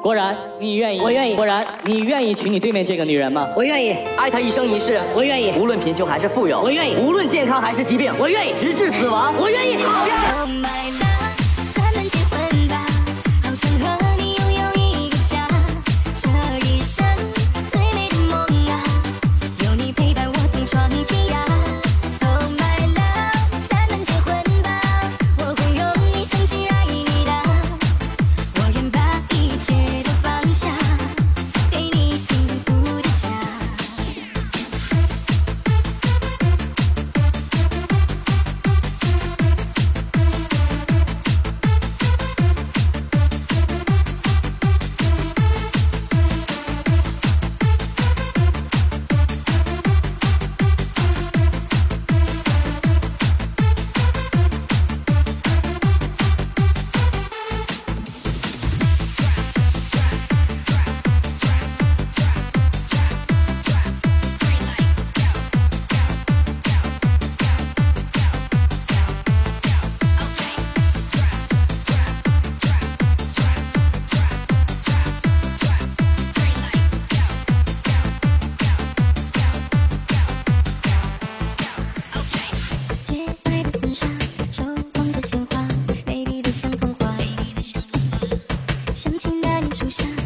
果然你愿意，我愿意。果然你愿意娶你对面这个女人吗？我愿意。爱她一生一世，我愿意。无论贫穷还是富有，我愿意。无论健康还是疾病，我愿意。直至死亡，我愿意。讨厌。树下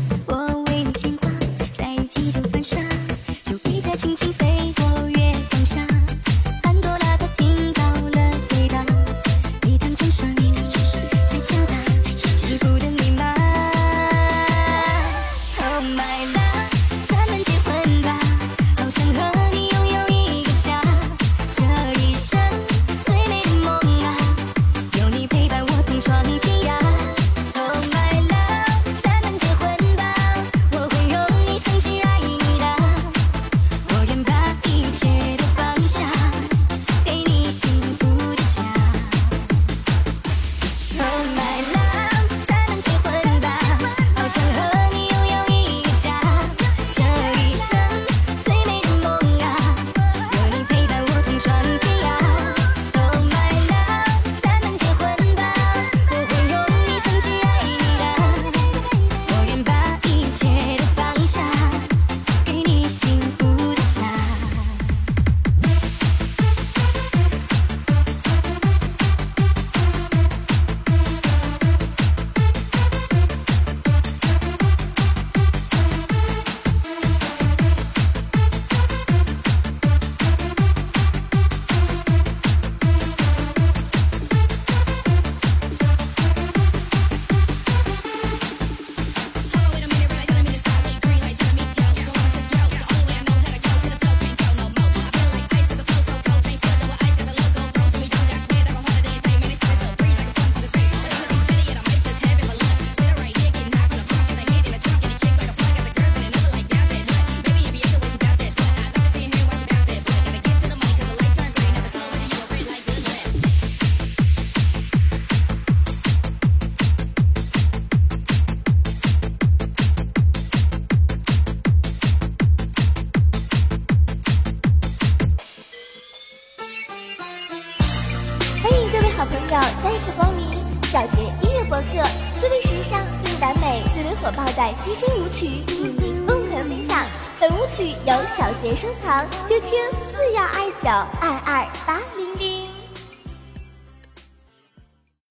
小杰音乐博客最为时尚最为完美最为火爆的 dj 舞曲与您共同分享本舞曲由小杰收藏 qq 四幺二九二二八